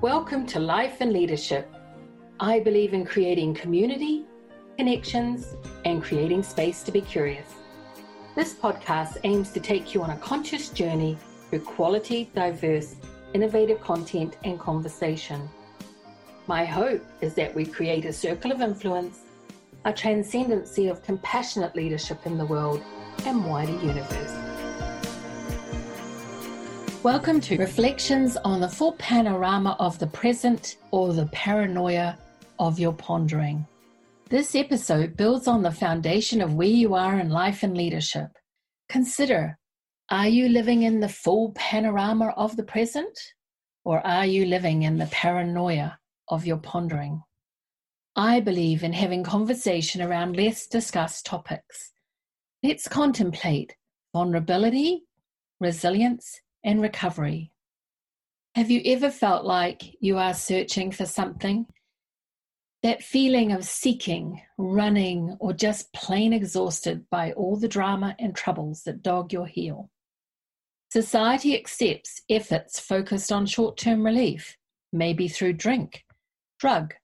Welcome to Life and Leadership. I believe in creating community, connections, and creating space to be curious. This podcast aims to take you on a conscious journey through quality, diverse, innovative content and conversation. My hope is that we create a circle of influence, a transcendency of compassionate leadership in the world and wider universe. Welcome to Reflections on the Full Panorama of the Present or the Paranoia of Your Pondering. This episode builds on the foundation of where you are in life and leadership. Consider are you living in the full panorama of the present, or are you living in the paranoia of your pondering? I believe in having conversation around less discussed topics. Let's contemplate vulnerability, resilience, and recovery. Have you ever felt like you are searching for something that feeling of seeking, running, or just plain exhausted by all the drama and troubles that dog your heel. Society accepts efforts focused on short term relief, maybe through drink, drug,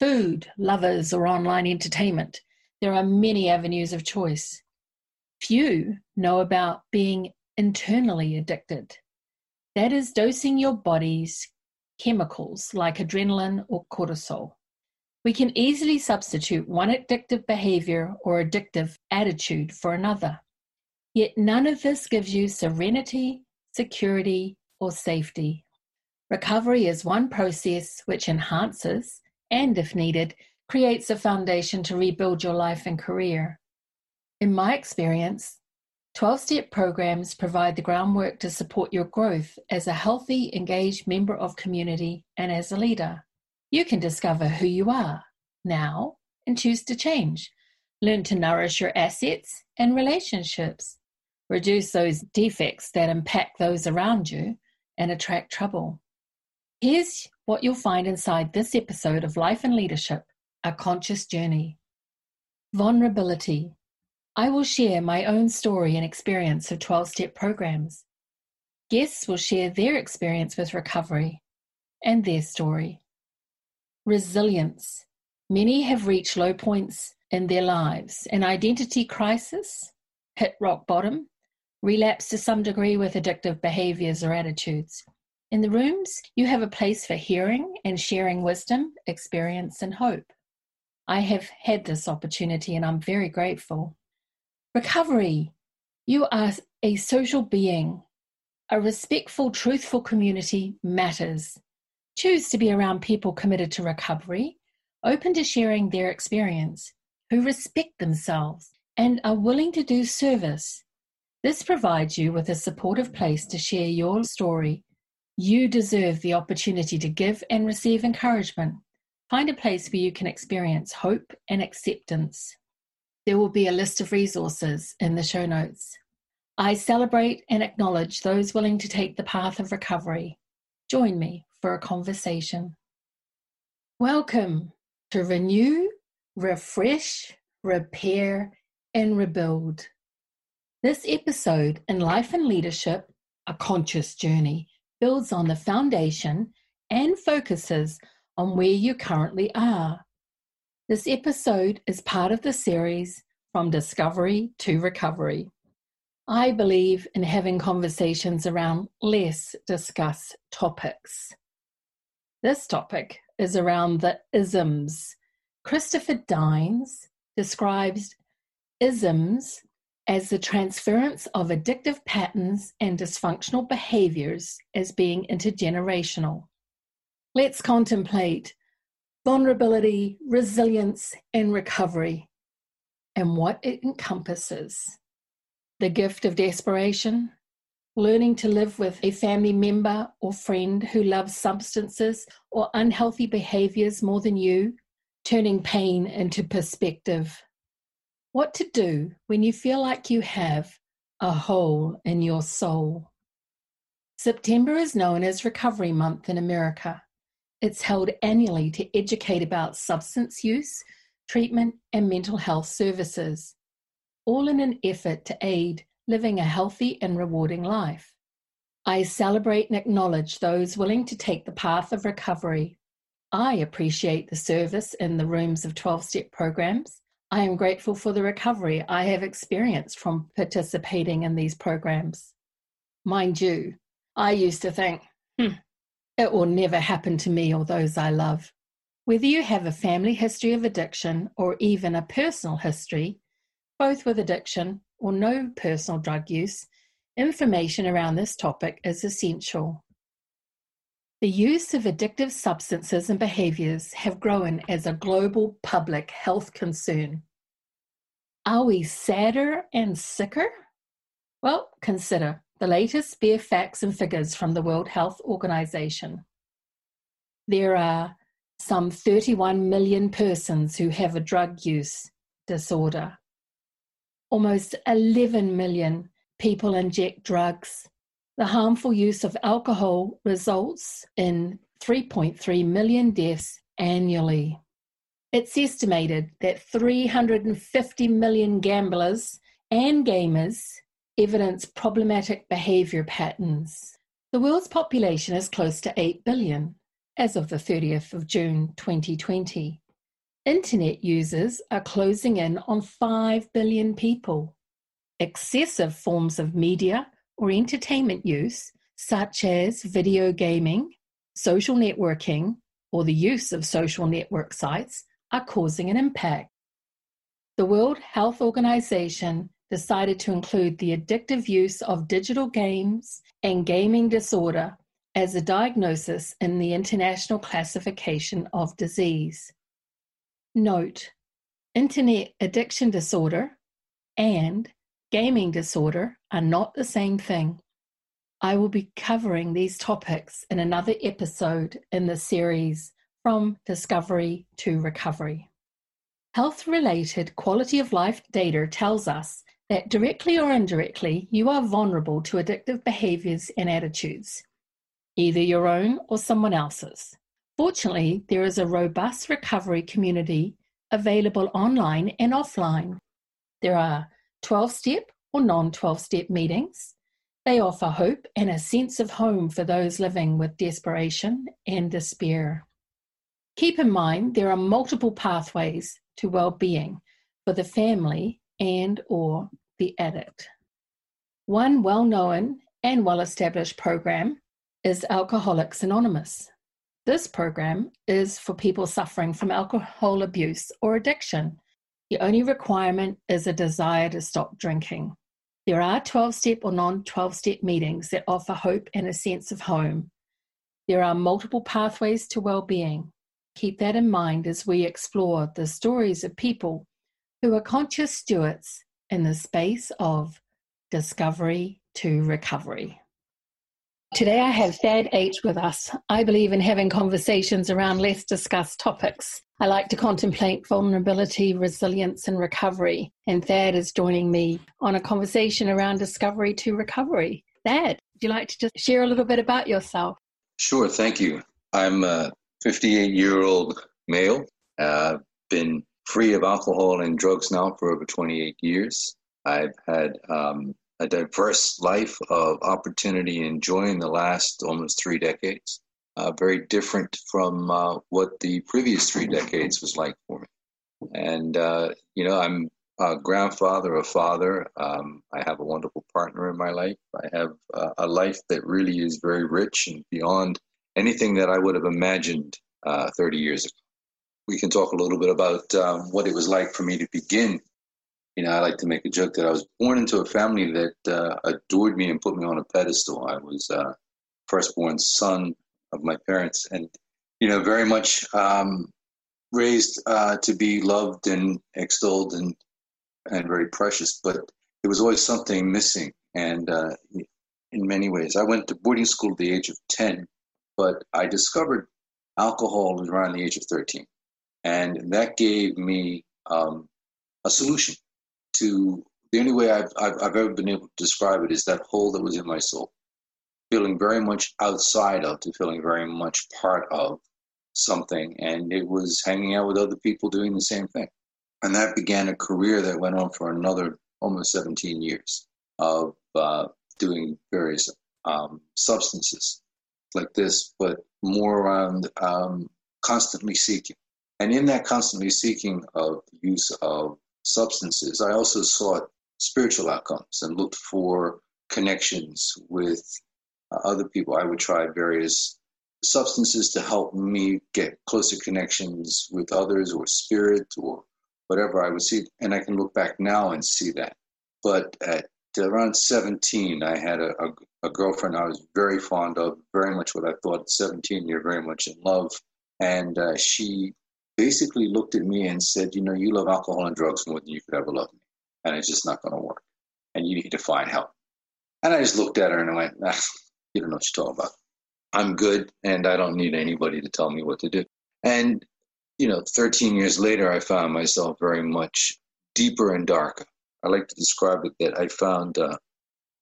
food, lovers, or online entertainment. There are many avenues of choice. Few know about being internally addicted. That is dosing your body's chemicals like adrenaline or cortisol. We can easily substitute one addictive behavior or addictive attitude for another. Yet none of this gives you serenity, security, or safety. Recovery is one process which enhances and, if needed, creates a foundation to rebuild your life and career. In my experience, 12 step programs provide the groundwork to support your growth as a healthy, engaged member of community and as a leader. You can discover who you are now and choose to change. Learn to nourish your assets and relationships. Reduce those defects that impact those around you and attract trouble. Here's what you'll find inside this episode of Life and Leadership A Conscious Journey. Vulnerability. I will share my own story and experience of 12 step programs. Guests will share their experience with recovery and their story. Resilience. Many have reached low points in their lives, an identity crisis, hit rock bottom, relapse to some degree with addictive behaviors or attitudes. In the rooms, you have a place for hearing and sharing wisdom, experience, and hope. I have had this opportunity and I'm very grateful. Recovery. You are a social being. A respectful, truthful community matters. Choose to be around people committed to recovery, open to sharing their experience, who respect themselves and are willing to do service. This provides you with a supportive place to share your story. You deserve the opportunity to give and receive encouragement. Find a place where you can experience hope and acceptance. There will be a list of resources in the show notes. I celebrate and acknowledge those willing to take the path of recovery. Join me for a conversation. Welcome to Renew, Refresh, Repair, and Rebuild. This episode in Life and Leadership, a conscious journey, builds on the foundation and focuses on where you currently are this episode is part of the series From Discovery to Recovery. I believe in having conversations around less discussed topics. This topic is around the isms. Christopher Dines describes isms as the transference of addictive patterns and dysfunctional behaviors as being intergenerational. Let's contemplate vulnerability, resilience, and recovery, and what it encompasses. The gift of desperation, learning to live with a family member or friend who loves substances or unhealthy behaviors more than you, turning pain into perspective. What to do when you feel like you have a hole in your soul. September is known as Recovery Month in America. It's held annually to educate about substance use, treatment, and mental health services, all in an effort to aid living a healthy and rewarding life. I celebrate and acknowledge those willing to take the path of recovery. I appreciate the service in the rooms of 12 step programs. I am grateful for the recovery I have experienced from participating in these programs. Mind you, I used to think, hmm, it will never happen to me or those I love. Whether you have a family history of addiction or even a personal history, both with addiction or no personal drug use, information around this topic is essential. The use of addictive substances and behaviors have grown as a global public health concern. Are we sadder and sicker? Well, consider the latest bare facts and figures from the World Health Organization. There are some 31 million persons who have a drug use disorder. Almost 11 million people inject drugs. The harmful use of alcohol results in 3.3 million deaths annually. It's estimated that 350 million gamblers and gamers evidence problematic behavior patterns. The world's population is close to 8 billion as of the 30th of June 2020. Internet users are closing in on 5 billion people. Excessive forms of media or entertainment use, such as video gaming, social networking, or the use of social network sites, are causing an impact. The World Health Organization decided to include the addictive use of digital games and gaming disorder as a diagnosis in the International Classification of Disease. Note, Internet addiction disorder and gaming disorder are not the same thing. I will be covering these topics in another episode in the series From Discovery to Recovery. Health related quality of life data tells us that directly or indirectly you are vulnerable to addictive behaviors and attitudes, either your own or someone else's. Fortunately, there is a robust recovery community available online and offline. There are 12 step or non 12 step meetings. They offer hope and a sense of home for those living with desperation and despair. Keep in mind there are multiple pathways to well-being for the family and or the addict. One well known and well established program is Alcoholics Anonymous. This program is for people suffering from alcohol abuse or addiction. The only requirement is a desire to stop drinking. There are 12 step or non 12 step meetings that offer hope and a sense of home. There are multiple pathways to well being. Keep that in mind as we explore the stories of people who are conscious stewards in the space of discovery to recovery. Today I have Thad H with us. I believe in having conversations around less discussed topics. I like to contemplate vulnerability, resilience, and recovery. And Thad is joining me on a conversation around discovery to recovery. Thad, would you like to just share a little bit about yourself? Sure, thank you. I'm a 58 year old male. I've uh, been free of alcohol and drugs now for over 28 years. I've had um, a diverse life of opportunity and joy in the last almost three decades. Uh, very different from uh, what the previous three decades was like for me. And, uh, you know, I'm a grandfather, a father. Um, I have a wonderful partner in my life. I have uh, a life that really is very rich and beyond anything that I would have imagined uh, 30 years ago we can talk a little bit about um, what it was like for me to begin. You know, I like to make a joke that I was born into a family that uh, adored me and put me on a pedestal. I was uh, firstborn son of my parents, and you know, very much um, raised uh, to be loved and extolled and and very precious. But there was always something missing, and uh, in many ways, I went to boarding school at the age of ten, but I discovered alcohol around the age of thirteen. And that gave me um, a solution to the only way I've, I've, I've, ever been able to describe it is that hole that was in my soul, feeling very much outside of to feeling very much part of something. And it was hanging out with other people doing the same thing. And that began a career that went on for another almost 17 years of uh, doing various um, substances like this, but more around um, constantly seeking. And in that constantly seeking of use of substances, I also sought spiritual outcomes and looked for connections with uh, other people. I would try various substances to help me get closer connections with others or spirit or whatever I would see. And I can look back now and see that. But at around 17, I had a, a, a girlfriend I was very fond of, very much what I thought at 17, you're very much in love. And uh, she basically looked at me and said, You know, you love alcohol and drugs more than you could ever love me. And it's just not going to work. And you need to find help. And I just looked at her and I went, nah, You don't know what you're talking about. I'm good and I don't need anybody to tell me what to do. And, you know, 13 years later, I found myself very much deeper and darker. I like to describe it that I found uh,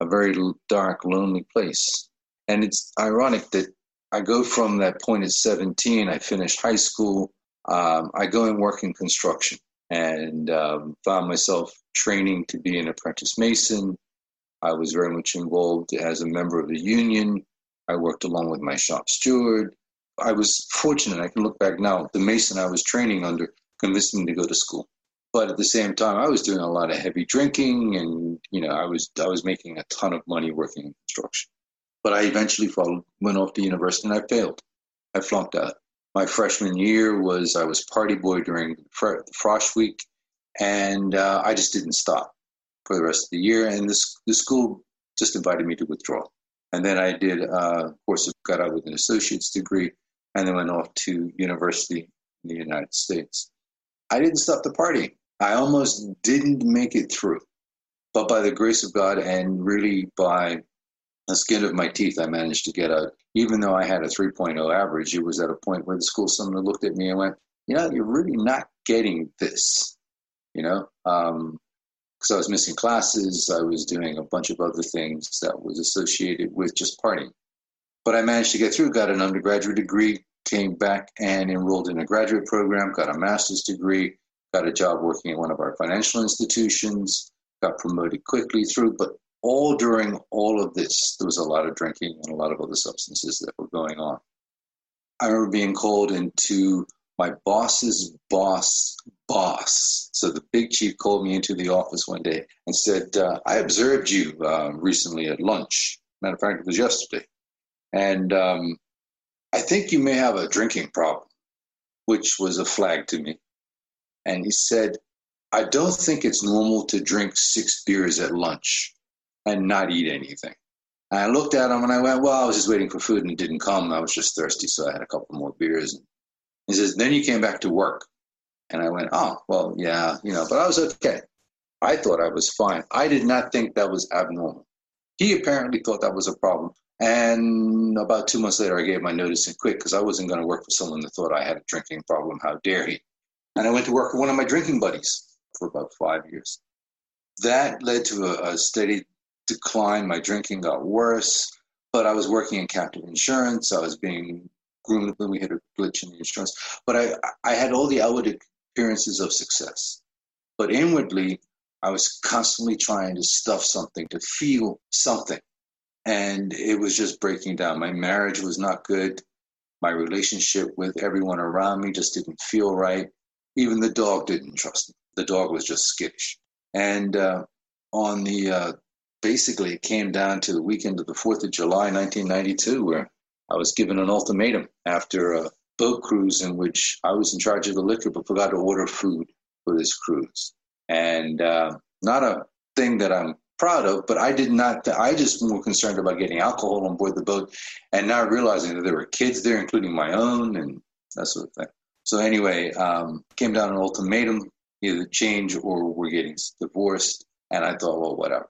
a very dark, lonely place. And it's ironic that I go from that point at 17, I finished high school, um, I go and work in construction and um, found myself training to be an apprentice mason. I was very much involved as a member of the union. I worked along with my shop steward. I was fortunate. I can look back now. The mason I was training under convinced me to go to school. But at the same time, I was doing a lot of heavy drinking, and you know, I was I was making a ton of money working in construction. But I eventually followed, went off to university, and I failed. I flunked out my freshman year was I was party boy during the frosh week, and uh, I just didn't stop for the rest of the year. And this the school just invited me to withdraw. And then I did, uh, of got out with an associate's degree, and then went off to university in the United States. I didn't stop the partying. I almost didn't make it through, but by the grace of God and really by the skin of my teeth, I managed to get out. Even though I had a 3.0 average, it was at a point where the school someone looked at me and went, you know, you're really not getting this, you know, because um, I was missing classes. I was doing a bunch of other things that was associated with just partying. But I managed to get through, got an undergraduate degree, came back and enrolled in a graduate program, got a master's degree, got a job working at one of our financial institutions, got promoted quickly through, but all during all of this, there was a lot of drinking and a lot of other substances that were going on. I remember being called into my boss's boss boss. So the big chief called me into the office one day and said, uh, I observed you uh, recently at lunch. Matter of fact, it was yesterday. And um, I think you may have a drinking problem, which was a flag to me. And he said, I don't think it's normal to drink six beers at lunch and not eat anything. And I looked at him and I went, well, I was just waiting for food and it didn't come. I was just thirsty, so I had a couple more beers. And he says, then you came back to work. And I went, oh, well, yeah, you know, but I was okay. I thought I was fine. I did not think that was abnormal. He apparently thought that was a problem. And about two months later, I gave my notice and quit because I wasn't going to work for someone that thought I had a drinking problem. How dare he? And I went to work for one of my drinking buddies for about five years. That led to a, a steady decline. My drinking got worse, but I was working in captive insurance. I was being groomed when we hit a glitch in the insurance. But I, I had all the outward appearances of success. But inwardly, I was constantly trying to stuff something, to feel something. And it was just breaking down. My marriage was not good. My relationship with everyone around me just didn't feel right. Even the dog didn't trust me. The dog was just skittish. And uh, on the uh, basically it came down to the weekend of the 4th of July, 1992, where I was given an ultimatum after a boat cruise in which I was in charge of the liquor but forgot to order food for this cruise. And uh, not a thing that I'm proud of, but I did not, I just more concerned about getting alcohol on board the boat and now realizing that there were kids there, including my own and that sort of thing. So anyway, um, came down an ultimatum, either change or we're getting divorced. And I thought, well, whatever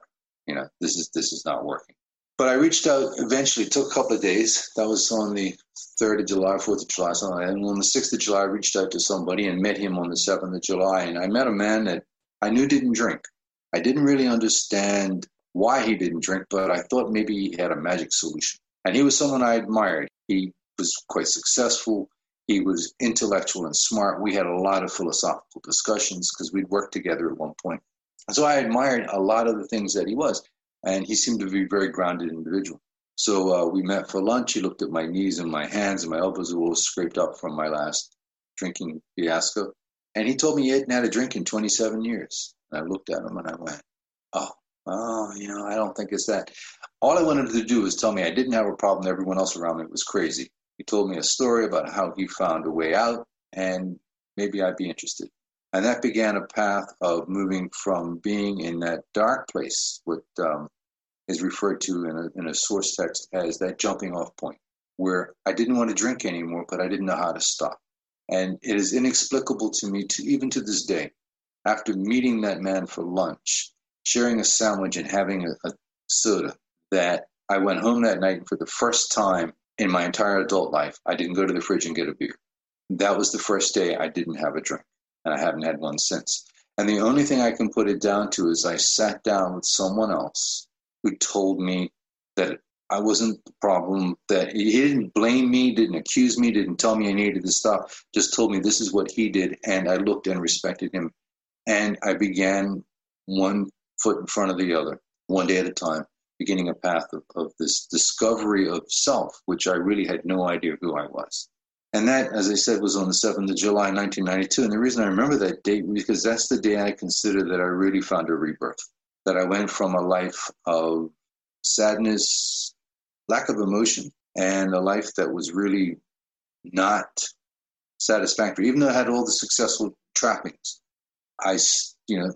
you know, this is this is not working. But I reached out eventually. It took a couple of days. That was on the third of July, fourth of July, something like. And on the sixth of July, I reached out to somebody and met him on the seventh of July. And I met a man that I knew didn't drink. I didn't really understand why he didn't drink, but I thought maybe he had a magic solution. And he was someone I admired. He was quite successful. He was intellectual and smart. We had a lot of philosophical discussions because we'd worked together at one point. So I admired a lot of the things that he was. And he seemed to be a very grounded individual. So uh, we met for lunch. He looked at my knees and my hands, and my elbows were all scraped up from my last drinking fiasco. And he told me he hadn't had a drink in 27 years. And I looked at him and I went, oh, oh, you know, I don't think it's that. All I wanted to do was tell me I didn't have a problem. Everyone else around me was crazy. He told me a story about how he found a way out, and maybe I'd be interested. And that began a path of moving from being in that dark place, what um, is referred to in a, in a source text as that jumping off point, where I didn't want to drink anymore, but I didn't know how to stop. And it is inexplicable to me, to even to this day, after meeting that man for lunch, sharing a sandwich and having a, a soda, that I went home that night for the first time in my entire adult life. I didn't go to the fridge and get a beer. That was the first day I didn't have a drink, and I haven't had one since. And the only thing I can put it down to is I sat down with someone else who told me that I wasn't the problem, that he didn't blame me, didn't accuse me, didn't tell me I needed to stop, just told me this is what he did. And I looked and respected him. And I began one foot in front of the other, one day at a time, beginning a path of, of this discovery of self, which I really had no idea who I was. And that, as I said, was on the 7th of July, 1992. And the reason I remember that date because that's the day I consider that I really found a rebirth that I went from a life of sadness, lack of emotion, and a life that was really not satisfactory. Even though I had all the successful trappings, I, you know,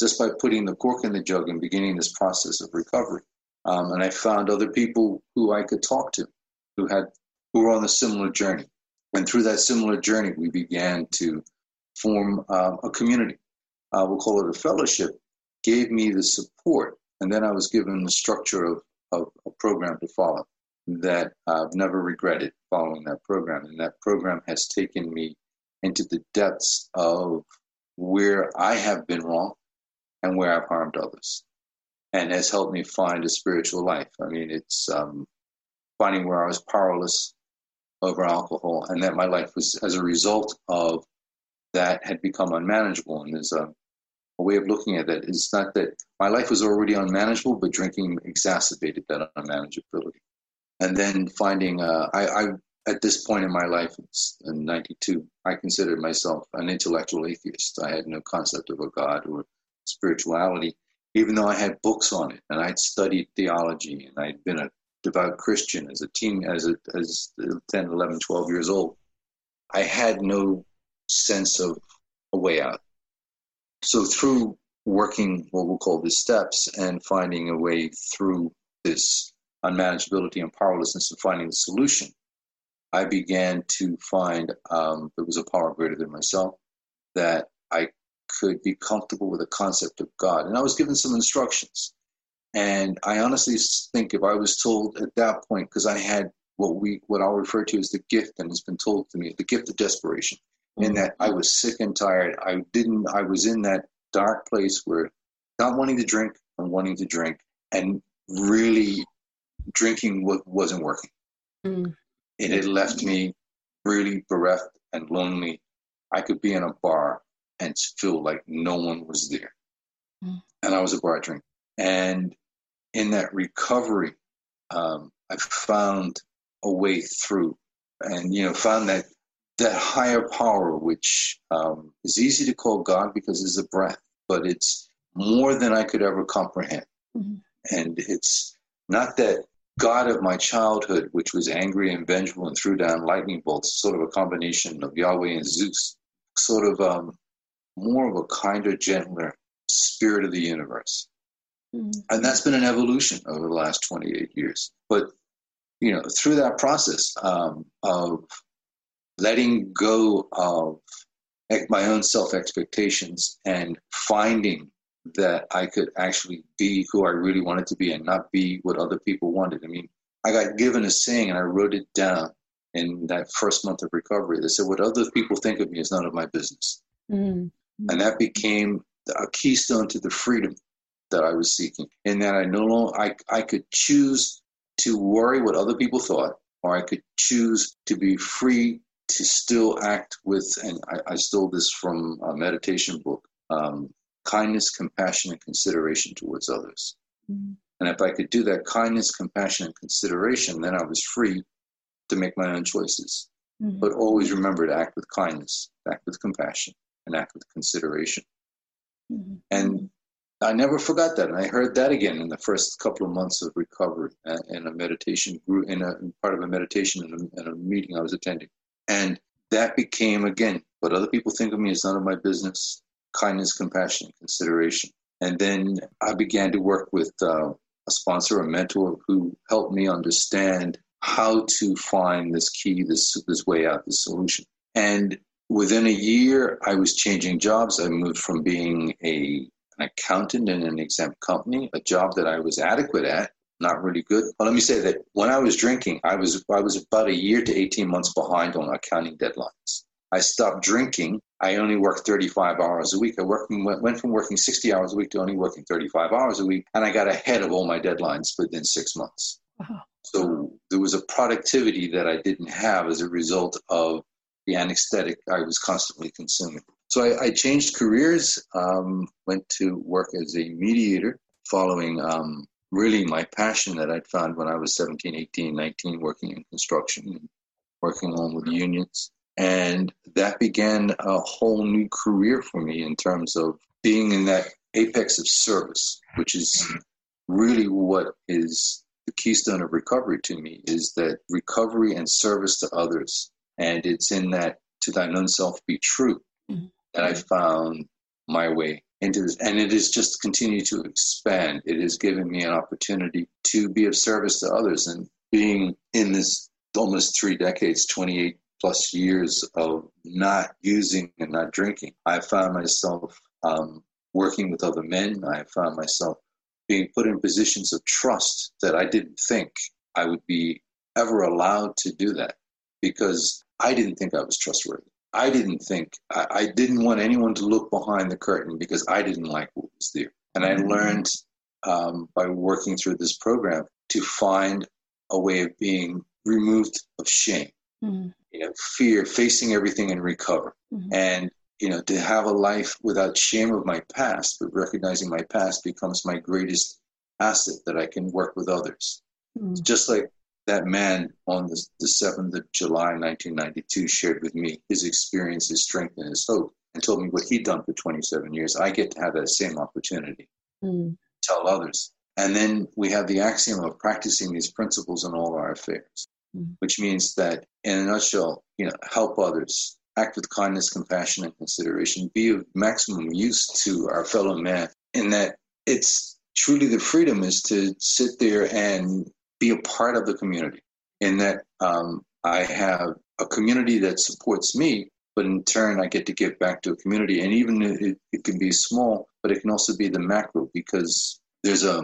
just by putting the cork in the jug and beginning this process of recovery, um, and I found other people who I could talk to, who had who were on a similar journey, and through that similar journey, we began to form uh, a community. Uh, we'll call it a fellowship gave me the support. And then I was given the structure of, of a program to follow that I've never regretted following that program. And that program has taken me into the depths of where I have been wrong and where I've harmed others and has helped me find a spiritual life. I mean, it's um, finding where I was powerless over alcohol and that my life was, as a result of that, had become unmanageable. And there's a a way of looking at it. it is not that my life was already unmanageable, but drinking exacerbated that unmanageability. And then finding, uh, I, I, at this point in my life, in 92, I considered myself an intellectual atheist. I had no concept of a God or spirituality, even though I had books on it and I'd studied theology and I'd been a devout Christian as a teen, as a, as 10, 11, 12 years old. I had no sense of a way out. So through working what we'll call the steps and finding a way through this unmanageability and powerlessness and finding the solution, I began to find um, there was a power greater than myself, that I could be comfortable with the concept of God. And I was given some instructions. And I honestly think if I was told at that point, because I had what we what I'll refer to as the gift and has been told to me, the gift of desperation in mm-hmm. that I was sick and tired. I didn't, I was in that dark place where not wanting to drink and wanting to drink and really drinking what wasn't working. Mm. It had left me really bereft and lonely. I could be in a bar and feel like no one was there. Mm. And I was a bar drinker. And in that recovery, um, I found a way through and, you know, found that that higher power, which um, is easy to call God because it's a breath, but it's more than I could ever comprehend. Mm-hmm. And it's not that God of my childhood, which was angry and vengeful and threw down lightning bolts, sort of a combination of Yahweh and Zeus, sort of um, more of a kinder, gentler spirit of the universe. Mm-hmm. And that's been an evolution over the last 28 years. But, you know, through that process um, of letting go of my own self expectations and finding that I could actually be who I really wanted to be and not be what other people wanted. I mean, I got given a saying and I wrote it down in that first month of recovery. They said, What other people think of me is none of my business. Mm-hmm. And that became a keystone to the freedom that I was seeking, in that I no longer I, I could choose to worry what other people thought, or I could choose to be free to still act with, and I, I stole this from a meditation book, um, kindness, compassion, and consideration towards others. Mm-hmm. And if I could do that kindness, compassion, and consideration, then I was free to make my own choices. Mm-hmm. But always remember to act with kindness, act with compassion, and act with consideration. Mm-hmm. And I never forgot that. And I heard that again in the first couple of months of recovery uh, in a meditation group, in a in part of a meditation in a, in a meeting I was attending. And that became, again, what other people think of me is none of my business kindness, compassion, consideration. And then I began to work with uh, a sponsor, a mentor who helped me understand how to find this key, this, this way out, this solution. And within a year, I was changing jobs. I moved from being a, an accountant in an exempt company, a job that I was adequate at, not really good. But let me say that when I was drinking, I was I was about a year to 18 months behind on accounting deadlines. I stopped drinking. I only worked 35 hours a week. I worked, went from working 60 hours a week to only working 35 hours a week, and I got ahead of all my deadlines within six months. Wow. So there was a productivity that I didn't have as a result of the anesthetic I was constantly consuming. So I, I changed careers, um, went to work as a mediator, following um, really my passion that I'd found when I was 17, 18, 19, working in construction, and working along with unions. And that began a whole new career for me in terms of being in that apex of service, which is really what is the keystone of recovery to me is that recovery and service to others. And it's in that to thine own self be true mm-hmm. That I found my way into this. And it has just continued to expand. It has given me an opportunity to be of service to others. And being in this almost three decades, 28 plus years of not using and not drinking, I found myself um, working with other men. I found myself being put in positions of trust that I didn't think I would be ever allowed to do that because I didn't think I was trustworthy. I didn't think, I, I, didn't want anyone to look behind the curtain because I didn't like what was there. And I mm-hmm. learned um, by working through this program to find a way of being removed of shame, mm-hmm. you know, fear, facing everything and recover. Mm-hmm. And, you know, to have a life without shame of my past, but recognizing my past becomes my greatest asset that I can work with others. Mm-hmm. Just like that man on the, the 7th of July 1992 shared with me his experience, his strength, and his hope, and told me what he'd done for 27 years. I get to have that same opportunity. Mm. Tell others. And then we have the axiom of practicing these principles in all our affairs, mm. which means that, in a nutshell, you know, help others, act with kindness, compassion, and consideration, be of maximum use to our fellow man, in that it's truly the freedom is to sit there and be a part of the community in that um, I have a community that supports me, but in turn I get to give back to a community. And even it, it can be small, but it can also be the macro because there's a,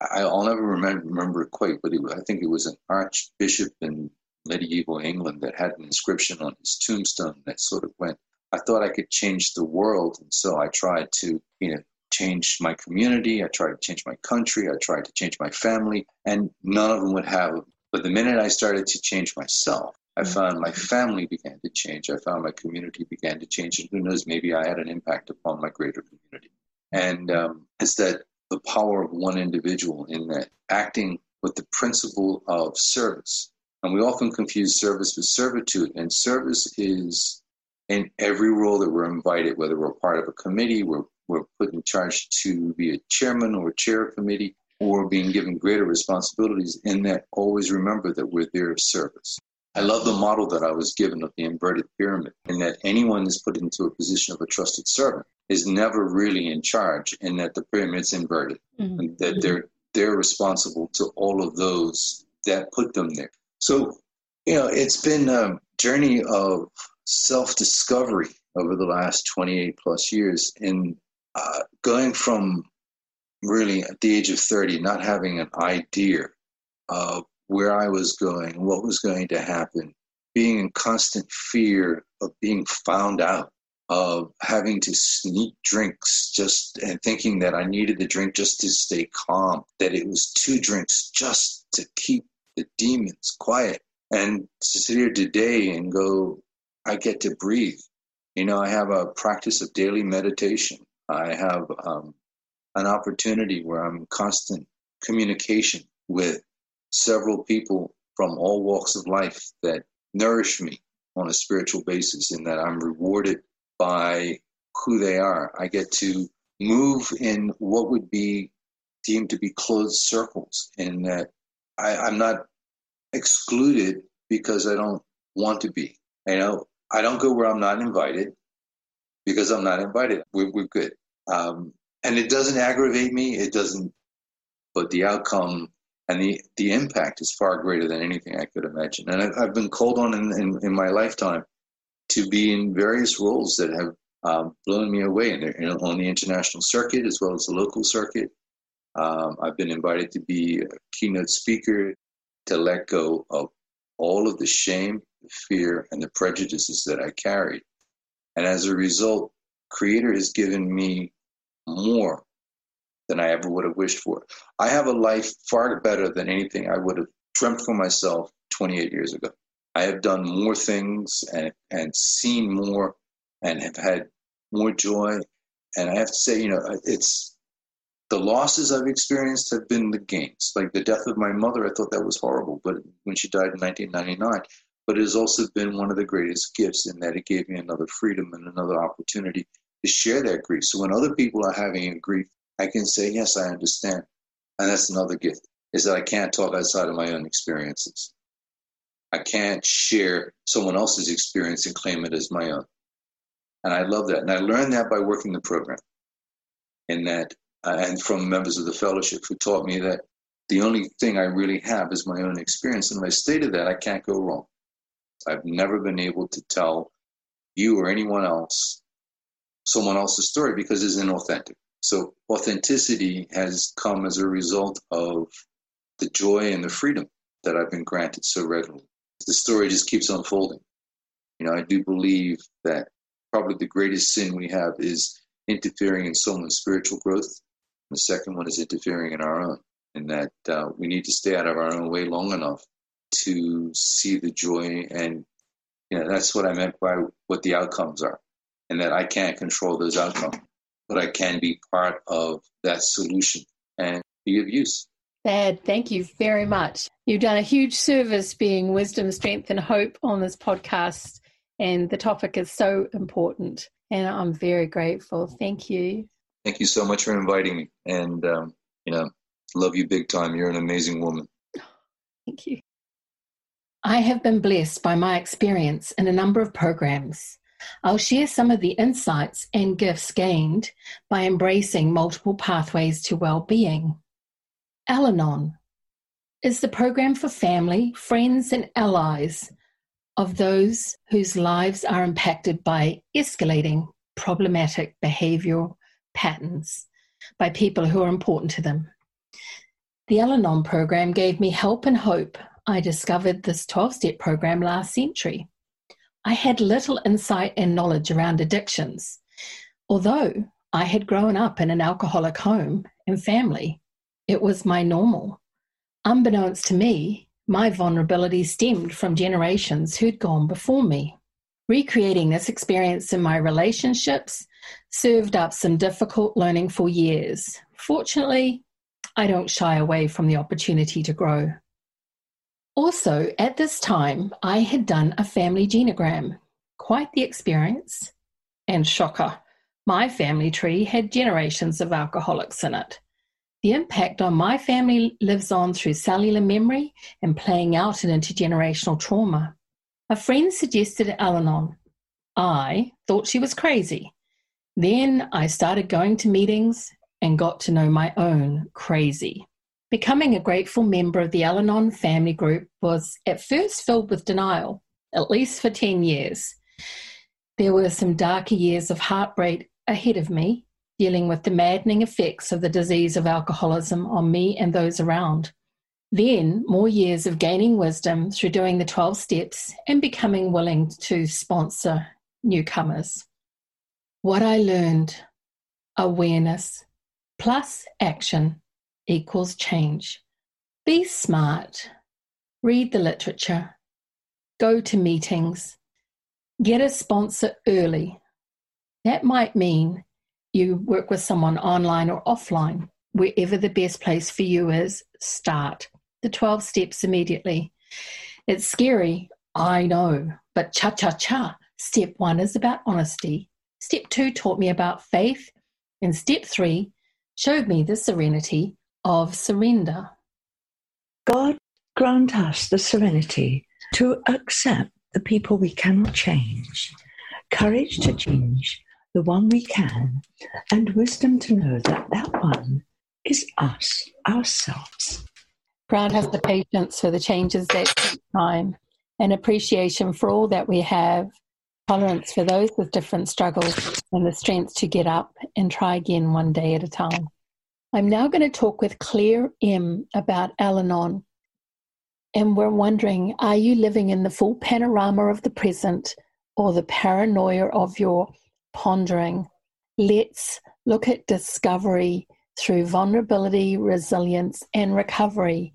I'll never remember, remember it quite, but it, I think it was an archbishop in medieval England that had an inscription on his tombstone that sort of went, I thought I could change the world. And so I tried to, you know, change my community. I tried to change my country. I tried to change my family, and none of them would have. But the minute I started to change myself, I mm-hmm. found my family began to change. I found my community began to change. And who knows, maybe I had an impact upon my greater community. And um, it's that the power of one individual in that acting with the principle of service. And we often confuse service with servitude. And service is in every role that we're invited, whether we're part of a committee, we're were put in charge to be a chairman or chair of committee or being given greater responsibilities in that always remember that we're there of service. I love the model that I was given of the inverted pyramid in that anyone is put into a position of a trusted servant is never really in charge and that the pyramid's inverted mm-hmm. and that they're they're responsible to all of those that put them there. So, you know, it's been a journey of self-discovery over the last 28 plus years in uh, going from really at the age of 30, not having an idea of where I was going, what was going to happen, being in constant fear of being found out, of having to sneak drinks just and thinking that I needed the drink just to stay calm, that it was two drinks just to keep the demons quiet. And to sit here today and go, I get to breathe. You know, I have a practice of daily meditation. I have um, an opportunity where I'm constant communication with several people from all walks of life that nourish me on a spiritual basis in that I'm rewarded by who they are. I get to move in what would be deemed to be closed circles, in that I, I'm not excluded because I don't want to be. You know, I don't go where I'm not invited because I'm not invited. We're, we're good. Um, and it doesn't aggravate me. It doesn't, but the outcome and the, the impact is far greater than anything I could imagine. And I've, I've been called on in, in, in, my lifetime to be in various roles that have um, blown me away in in, on the international circuit as well as the local circuit. Um, I've been invited to be a keynote speaker to let go of all of the shame, the fear, and the prejudices that I carried. And as a result, Creator has given me more than I ever would have wished for. I have a life far better than anything I would have dreamt for myself 28 years ago. I have done more things and, and seen more and have had more joy. And I have to say, you know, it's the losses I've experienced have been the gains. Like the death of my mother, I thought that was horrible, but when she died in 1999, but it has also been one of the greatest gifts in that it gave me another freedom and another opportunity to share that grief. So when other people are having a grief, I can say, yes, I understand. And that's another gift, is that I can't talk outside of my own experiences. I can't share someone else's experience and claim it as my own. And I love that. And I learned that by working the program. And that, uh, and from members of the fellowship who taught me that the only thing I really have is my own experience. And when I stated that, I can't go wrong. I've never been able to tell you or anyone else someone else's story because it's inauthentic. So authenticity has come as a result of the joy and the freedom that I've been granted so readily. The story just keeps unfolding. You know, I do believe that probably the greatest sin we have is interfering in someone's spiritual growth. The second one is interfering in our own, and that uh, we need to stay out of our own way long enough to see the joy and you know that's what I meant by what the outcomes are and that I can't control those outcomes but I can be part of that solution and be of use. Thad, thank you very much. You've done a huge service being wisdom, strength, and hope on this podcast, and the topic is so important. And I'm very grateful. Thank you. Thank you so much for inviting me. And, um, you know, love you big time. You're an amazing woman. Thank you. I have been blessed by my experience in a number of programs. I'll share some of the insights and gifts gained by embracing multiple pathways to well-being. Al-Anon is the program for family, friends, and allies of those whose lives are impacted by escalating problematic behavioral patterns by people who are important to them. The Al Anon program gave me help and hope I discovered this 12 step program last century. I had little insight and knowledge around addictions. Although I had grown up in an alcoholic home and family, it was my normal. Unbeknownst to me, my vulnerability stemmed from generations who'd gone before me. Recreating this experience in my relationships served up some difficult learning for years. Fortunately, I don't shy away from the opportunity to grow. Also, at this time, I had done a family genogram. Quite the experience. And shocker, my family tree had generations of alcoholics in it. The impact on my family lives on through cellular memory and playing out in intergenerational trauma. A friend suggested Al. I thought she was crazy. Then I started going to meetings and got to know my own crazy. Becoming a grateful member of the Al Anon family group was at first filled with denial, at least for 10 years. There were some darker years of heartbreak ahead of me, dealing with the maddening effects of the disease of alcoholism on me and those around. Then, more years of gaining wisdom through doing the 12 steps and becoming willing to sponsor newcomers. What I learned awareness plus action equals change. Be smart. Read the literature. Go to meetings. Get a sponsor early. That might mean you work with someone online or offline. wherever the best place for you is, start the 12 steps immediately. It's scary, I know, but cha cha cha. Step one is about honesty. Step two taught me about faith. And step three showed me the serenity of surrender. God grant us the serenity to accept the people we cannot change, courage to change the one we can, and wisdom to know that that one is us, ourselves. Grant us the patience for the changes that take time and appreciation for all that we have, tolerance for those with different struggles, and the strength to get up and try again one day at a time. I'm now going to talk with Claire M about Al Anon. And we're wondering are you living in the full panorama of the present or the paranoia of your pondering? Let's look at discovery through vulnerability, resilience, and recovery.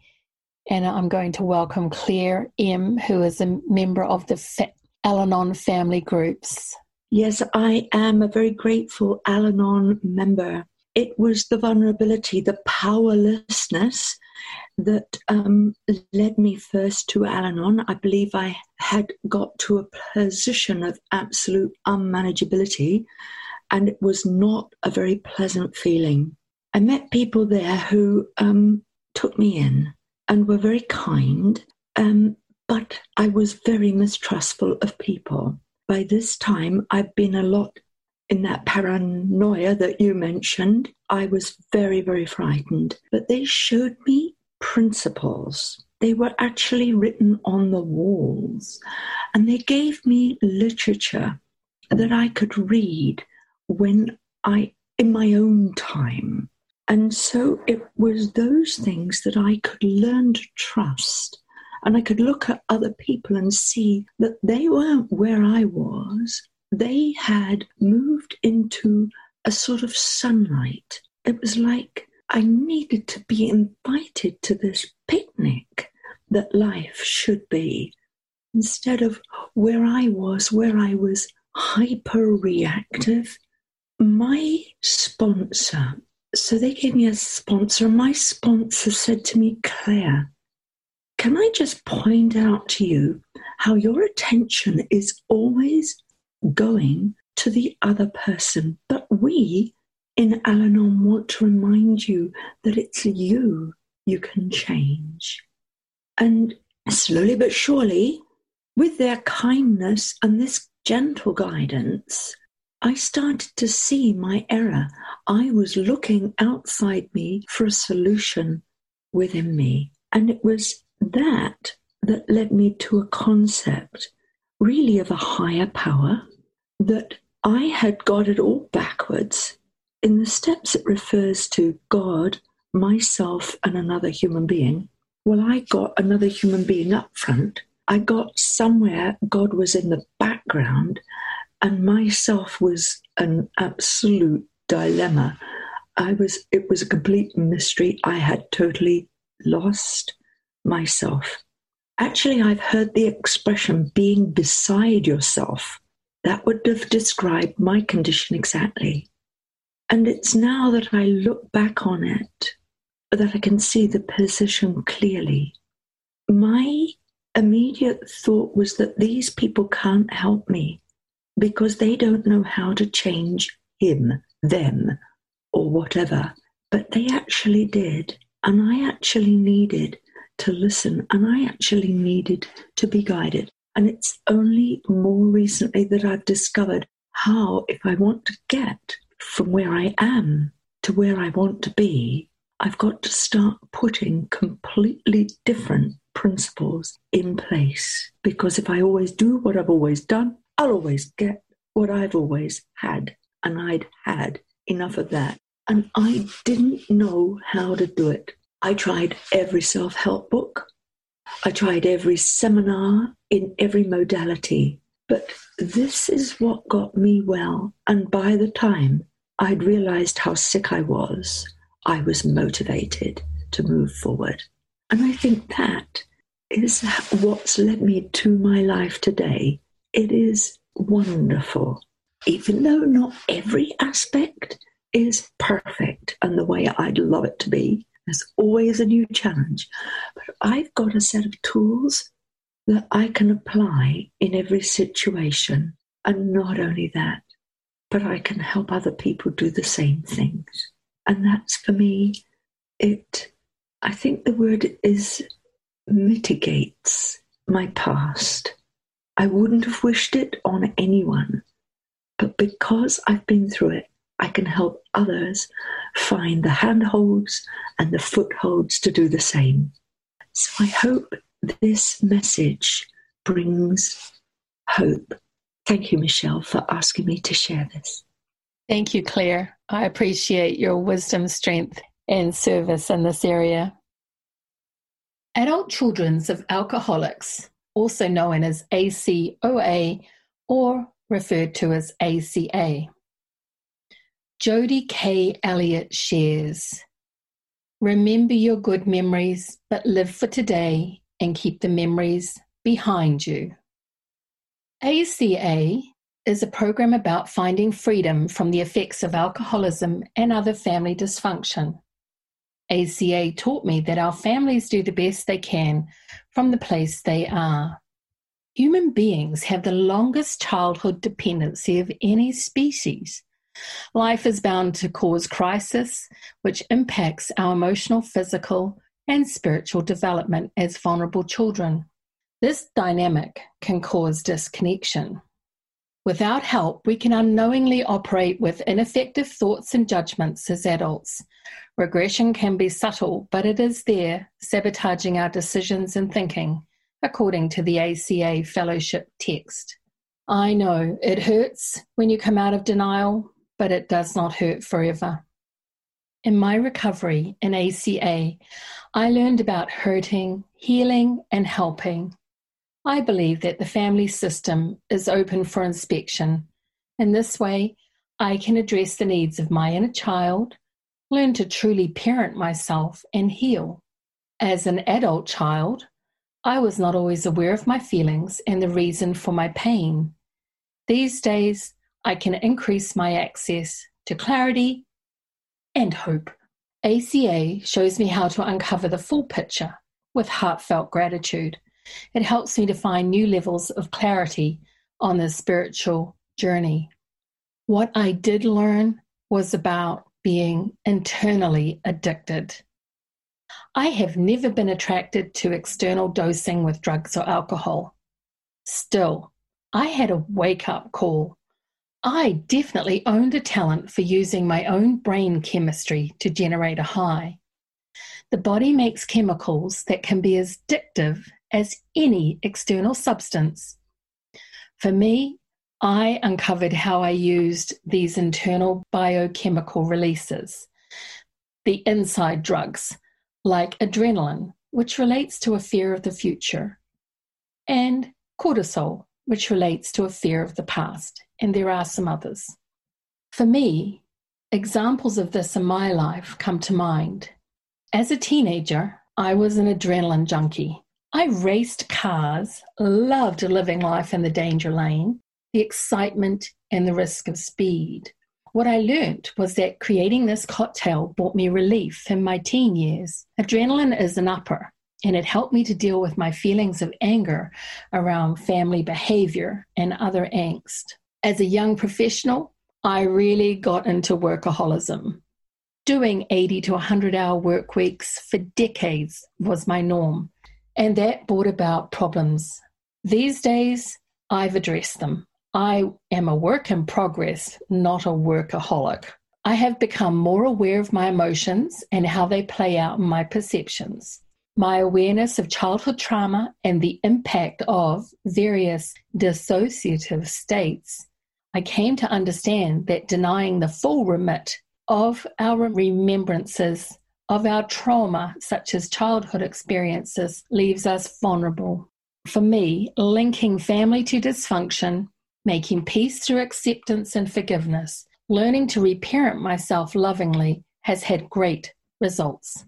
And I'm going to welcome Claire M., who is a member of the Fa- Al Anon family groups. Yes, I am a very grateful Al Anon member it was the vulnerability, the powerlessness that um, led me first to Al Anon. I believe I had got to a position of absolute unmanageability, and it was not a very pleasant feeling. I met people there who um, took me in and were very kind, um, but I was very mistrustful of people. By this time, I'd been a lot in that paranoia that you mentioned, I was very, very frightened. But they showed me principles. They were actually written on the walls. And they gave me literature that I could read when I, in my own time. And so it was those things that I could learn to trust. And I could look at other people and see that they weren't where I was, they had moved into a sort of sunlight. It was like I needed to be invited to this picnic that life should be instead of where I was, where I was hyper reactive. My sponsor, so they gave me a sponsor. My sponsor said to me, Claire, can I just point out to you how your attention is always going to the other person. But we in Al Anon want to remind you that it's you you can change. And slowly but surely, with their kindness and this gentle guidance, I started to see my error. I was looking outside me for a solution within me. And it was that that led me to a concept really of a higher power, that I had got it all backwards. In the steps, it refers to God, myself, and another human being. Well, I got another human being up front. I got somewhere God was in the background, and myself was an absolute dilemma. I was, it was a complete mystery. I had totally lost myself. Actually, I've heard the expression being beside yourself. That would have described my condition exactly. And it's now that I look back on it that I can see the position clearly. My immediate thought was that these people can't help me because they don't know how to change him, them, or whatever. But they actually did. And I actually needed to listen and I actually needed to be guided. And it's only more recently that I've discovered how, if I want to get from where I am to where I want to be, I've got to start putting completely different principles in place. Because if I always do what I've always done, I'll always get what I've always had. And I'd had enough of that. And I didn't know how to do it. I tried every self help book. I tried every seminar in every modality. But this is what got me well. And by the time I'd realized how sick I was, I was motivated to move forward. And I think that is what's led me to my life today. It is wonderful. Even though not every aspect is perfect and the way I'd love it to be. There's always a new challenge. But I've got a set of tools that I can apply in every situation. And not only that, but I can help other people do the same things. And that's for me, it, I think the word is mitigates my past. I wouldn't have wished it on anyone, but because I've been through it, I can help others find the handholds and the footholds to do the same. So I hope this message brings hope. Thank you, Michelle, for asking me to share this. Thank you, Claire. I appreciate your wisdom, strength, and service in this area. Adult Children's of Alcoholics, also known as ACOA or referred to as ACA. Jody K. Elliott shares Remember your good memories, but live for today and keep the memories behind you. ACA is a program about finding freedom from the effects of alcoholism and other family dysfunction. ACA taught me that our families do the best they can from the place they are. Human beings have the longest childhood dependency of any species. Life is bound to cause crisis, which impacts our emotional, physical, and spiritual development as vulnerable children. This dynamic can cause disconnection. Without help, we can unknowingly operate with ineffective thoughts and judgments as adults. Regression can be subtle, but it is there, sabotaging our decisions and thinking, according to the ACA Fellowship text. I know it hurts when you come out of denial, but it does not hurt forever. In my recovery in ACA, I learned about hurting, healing, and helping. I believe that the family system is open for inspection. In this way, I can address the needs of my inner child, learn to truly parent myself, and heal. As an adult child, I was not always aware of my feelings and the reason for my pain. These days, I can increase my access to clarity and hope. ACA shows me how to uncover the full picture with heartfelt gratitude. It helps me to find new levels of clarity on the spiritual journey. What I did learn was about being internally addicted. I have never been attracted to external dosing with drugs or alcohol. Still, I had a wake up call I definitely owned a talent for using my own brain chemistry to generate a high. The body makes chemicals that can be as addictive as any external substance. For me, I uncovered how I used these internal biochemical releases, the inside drugs, like adrenaline, which relates to a fear of the future, and cortisol, which relates to a fear of the past and there are some others. For me, examples of this in my life come to mind. As a teenager, I was an adrenaline junkie. I raced cars, loved living life in the danger lane, the excitement and the risk of speed. What I learnt was that creating this cocktail brought me relief in my teen years. Adrenaline is an upper, and it helped me to deal with my feelings of anger around family behavior and other angst. As a young professional, I really got into workaholism. Doing 80 to 100 hour work weeks for decades was my norm, and that brought about problems. These days, I've addressed them. I am a work in progress, not a workaholic. I have become more aware of my emotions and how they play out in my perceptions. My awareness of childhood trauma and the impact of various dissociative states I came to understand that denying the full remit of our remembrances of our trauma, such as childhood experiences, leaves us vulnerable. For me, linking family to dysfunction, making peace through acceptance and forgiveness, learning to reparent myself lovingly has had great results.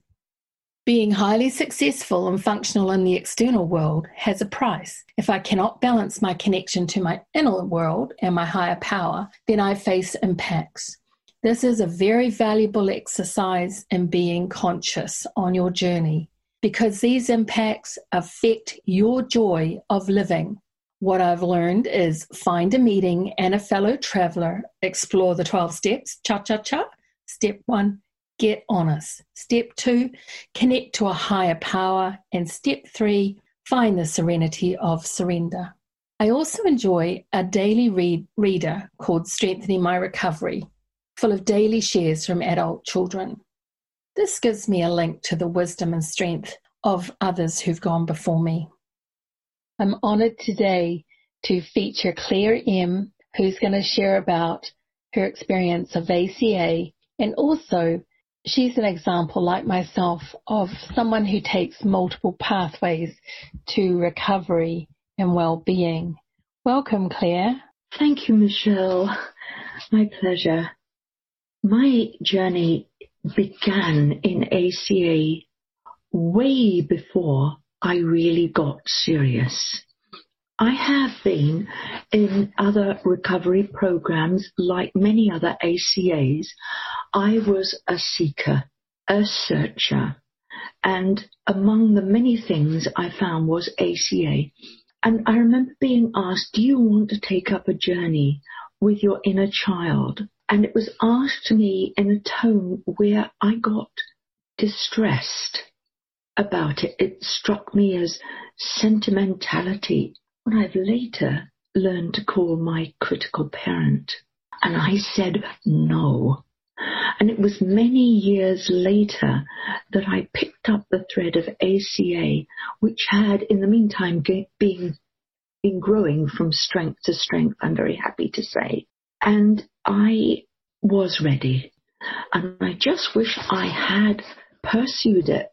Being highly successful and functional in the external world has a price. If I cannot balance my connection to my inner world and my higher power, then I face impacts. This is a very valuable exercise in being conscious on your journey because these impacts affect your joy of living. What I've learned is find a meeting and a fellow traveler, explore the 12 steps, cha cha cha. Step one, get honest. Step two, connect to a higher power. And step three, find the serenity of surrender. I also enjoy a daily read reader called Strengthening My Recovery, full of daily shares from adult children. This gives me a link to the wisdom and strength of others who've gone before me. I'm honored today to feature Claire M, who's going to share about her experience of ACA and also she's an example like myself of someone who takes multiple pathways to recovery and well-being. Welcome, Claire. Thank you, Michelle. My pleasure. My journey began in ACA way before I really got serious. I have been in other recovery programs like many other ACAs. I was a seeker, a searcher, and among the many things I found was ACA. And I remember being asked, do you want to take up a journey with your inner child? And it was asked to me in a tone where I got distressed about it. It struck me as sentimentality, what I've later learned to call my critical parent. And I said no. And it was many years later that I picked up the thread of ACA, which had in the meantime been, been growing from strength to strength, I'm very happy to say. And I was ready. And I just wish I had pursued it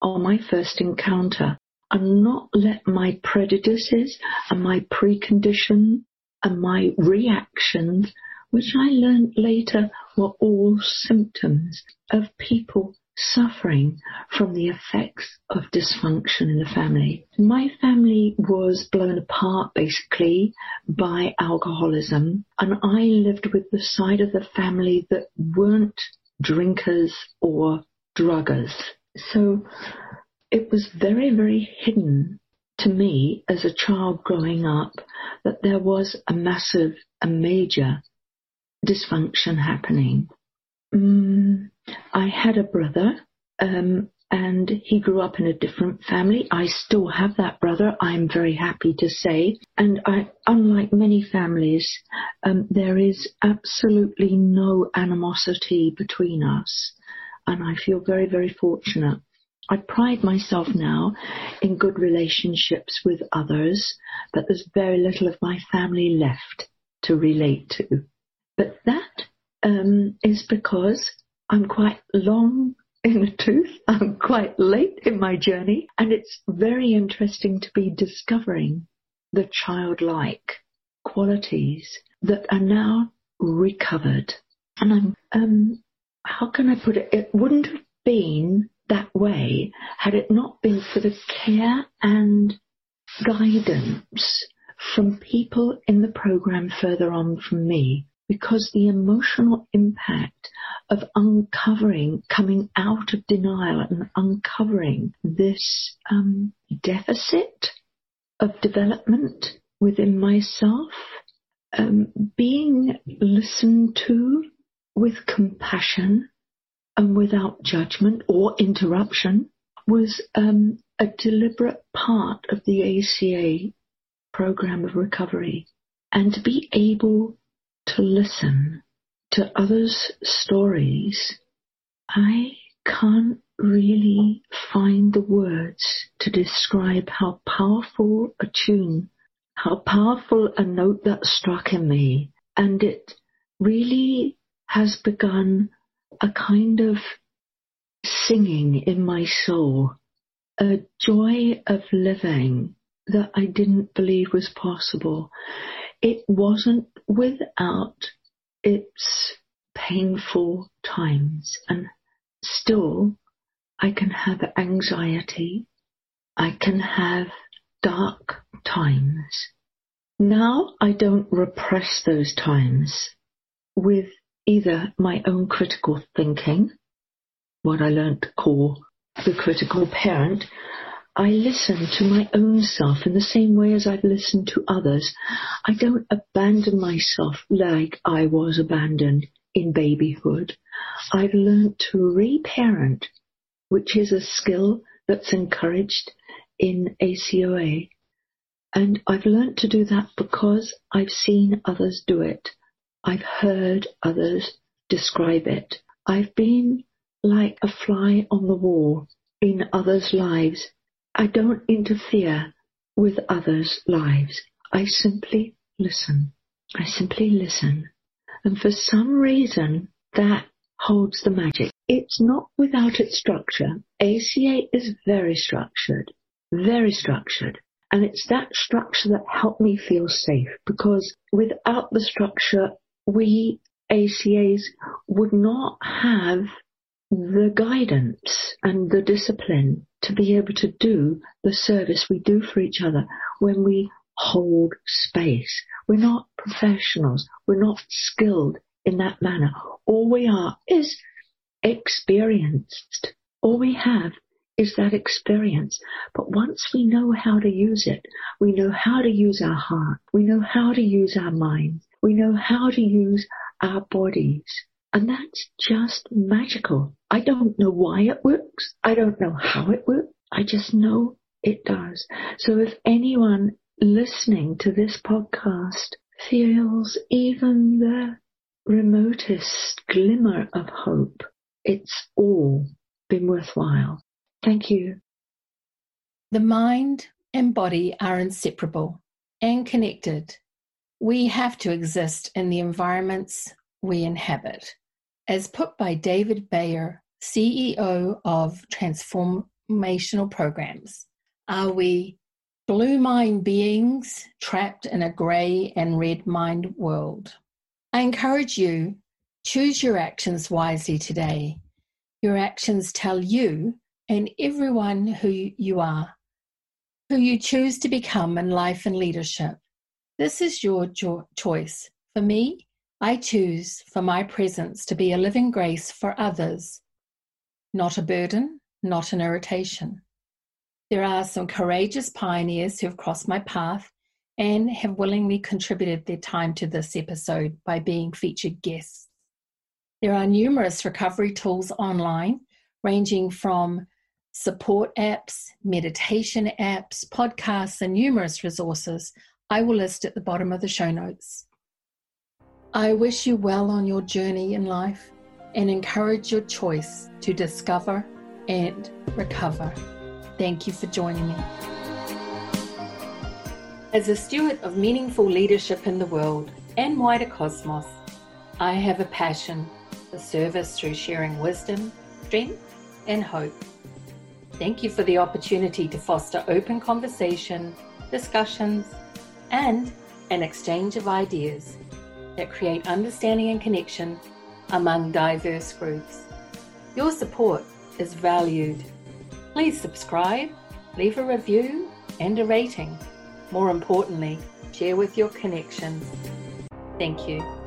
on my first encounter and not let my prejudices and my precondition and my reactions, which I learned later were all symptoms of people suffering from the effects of dysfunction in the family. My family was blown apart basically by alcoholism and I lived with the side of the family that weren't drinkers or druggers. So it was very, very hidden to me as a child growing up that there was a massive, a major dysfunction happening. Mm, I had a brother, um, and he grew up in a different family. I still have that brother, I'm very happy to say. And I, unlike many families, um, there is absolutely no animosity between us and I feel very, very fortunate. I pride myself now in good relationships with others, but there's very little of my family left to relate to. But that um, is because I'm quite long in the tooth. I'm quite late in my journey, and it's very interesting to be discovering the childlike qualities that are now recovered. And I'm um, how can I put it? It wouldn't have been that way had it not been for the care and guidance from people in the program further on from me because the emotional impact of uncovering, coming out of denial and uncovering this um, deficit of development within myself, um, being listened to with compassion and without judgment or interruption was um, a deliberate part of the ACA program of recovery. And to be able to listen to others' stories, I can't really find the words to describe how powerful a tune, how powerful a note that struck in me. And it really has begun a kind of singing in my soul, a joy of living that I didn't believe was possible. It wasn't without its painful times and still I can have anxiety. I can have dark times. Now I don't repress those times with either my own critical thinking, what I learned to call the critical parent, I listen to my own self in the same way as I've listened to others. I don't abandon myself like I was abandoned in babyhood. I've learned to reparent, which is a skill that's encouraged in ACOA. And I've learned to do that because I've seen others do it. I've heard others describe it. I've been like a fly on the wall in others' lives. I don't interfere with others' lives. I simply listen. I simply listen. And for some reason, that holds the magic. It's not without its structure. ACA is very structured, very structured. And it's that structure that helped me feel safe because without the structure, we ACAs would not have the guidance and the discipline to be able to do the service we do for each other when we hold space. We're not professionals. We're not skilled in that manner. All we are is experienced. All we have is that experience. But once we know how to use it, we know how to use our heart. We know how to use our mind. We know how to use our bodies. And that's just magical. I don't know why it works. I don't know how it works. I just know it does. So if anyone listening to this podcast feels even the remotest glimmer of hope, it's all been worthwhile. Thank you. The mind and body are inseparable and connected. We have to exist in the environments we inhabit. As put by David Bayer, CEO of Transformational Programs, are we blue mind beings trapped in a grey and red mind world? I encourage you choose your actions wisely today. Your actions tell you and everyone who you are, who you choose to become in life and leadership. This is your jo- choice. For me, I choose for my presence to be a living grace for others, not a burden, not an irritation. There are some courageous pioneers who have crossed my path and have willingly contributed their time to this episode by being featured guests. There are numerous recovery tools online, ranging from support apps, meditation apps, podcasts, and numerous resources I will list at the bottom of the show notes. I wish you well on your journey in life and encourage your choice to discover and recover. Thank you for joining me. As a steward of meaningful leadership in the world and wider cosmos, I have a passion for service through sharing wisdom, strength, and hope. Thank you for the opportunity to foster open conversation, discussions, and an exchange of ideas that create understanding and connection among diverse groups. Your support is valued. Please subscribe, leave a review and a rating. More importantly, share with your connections. Thank you.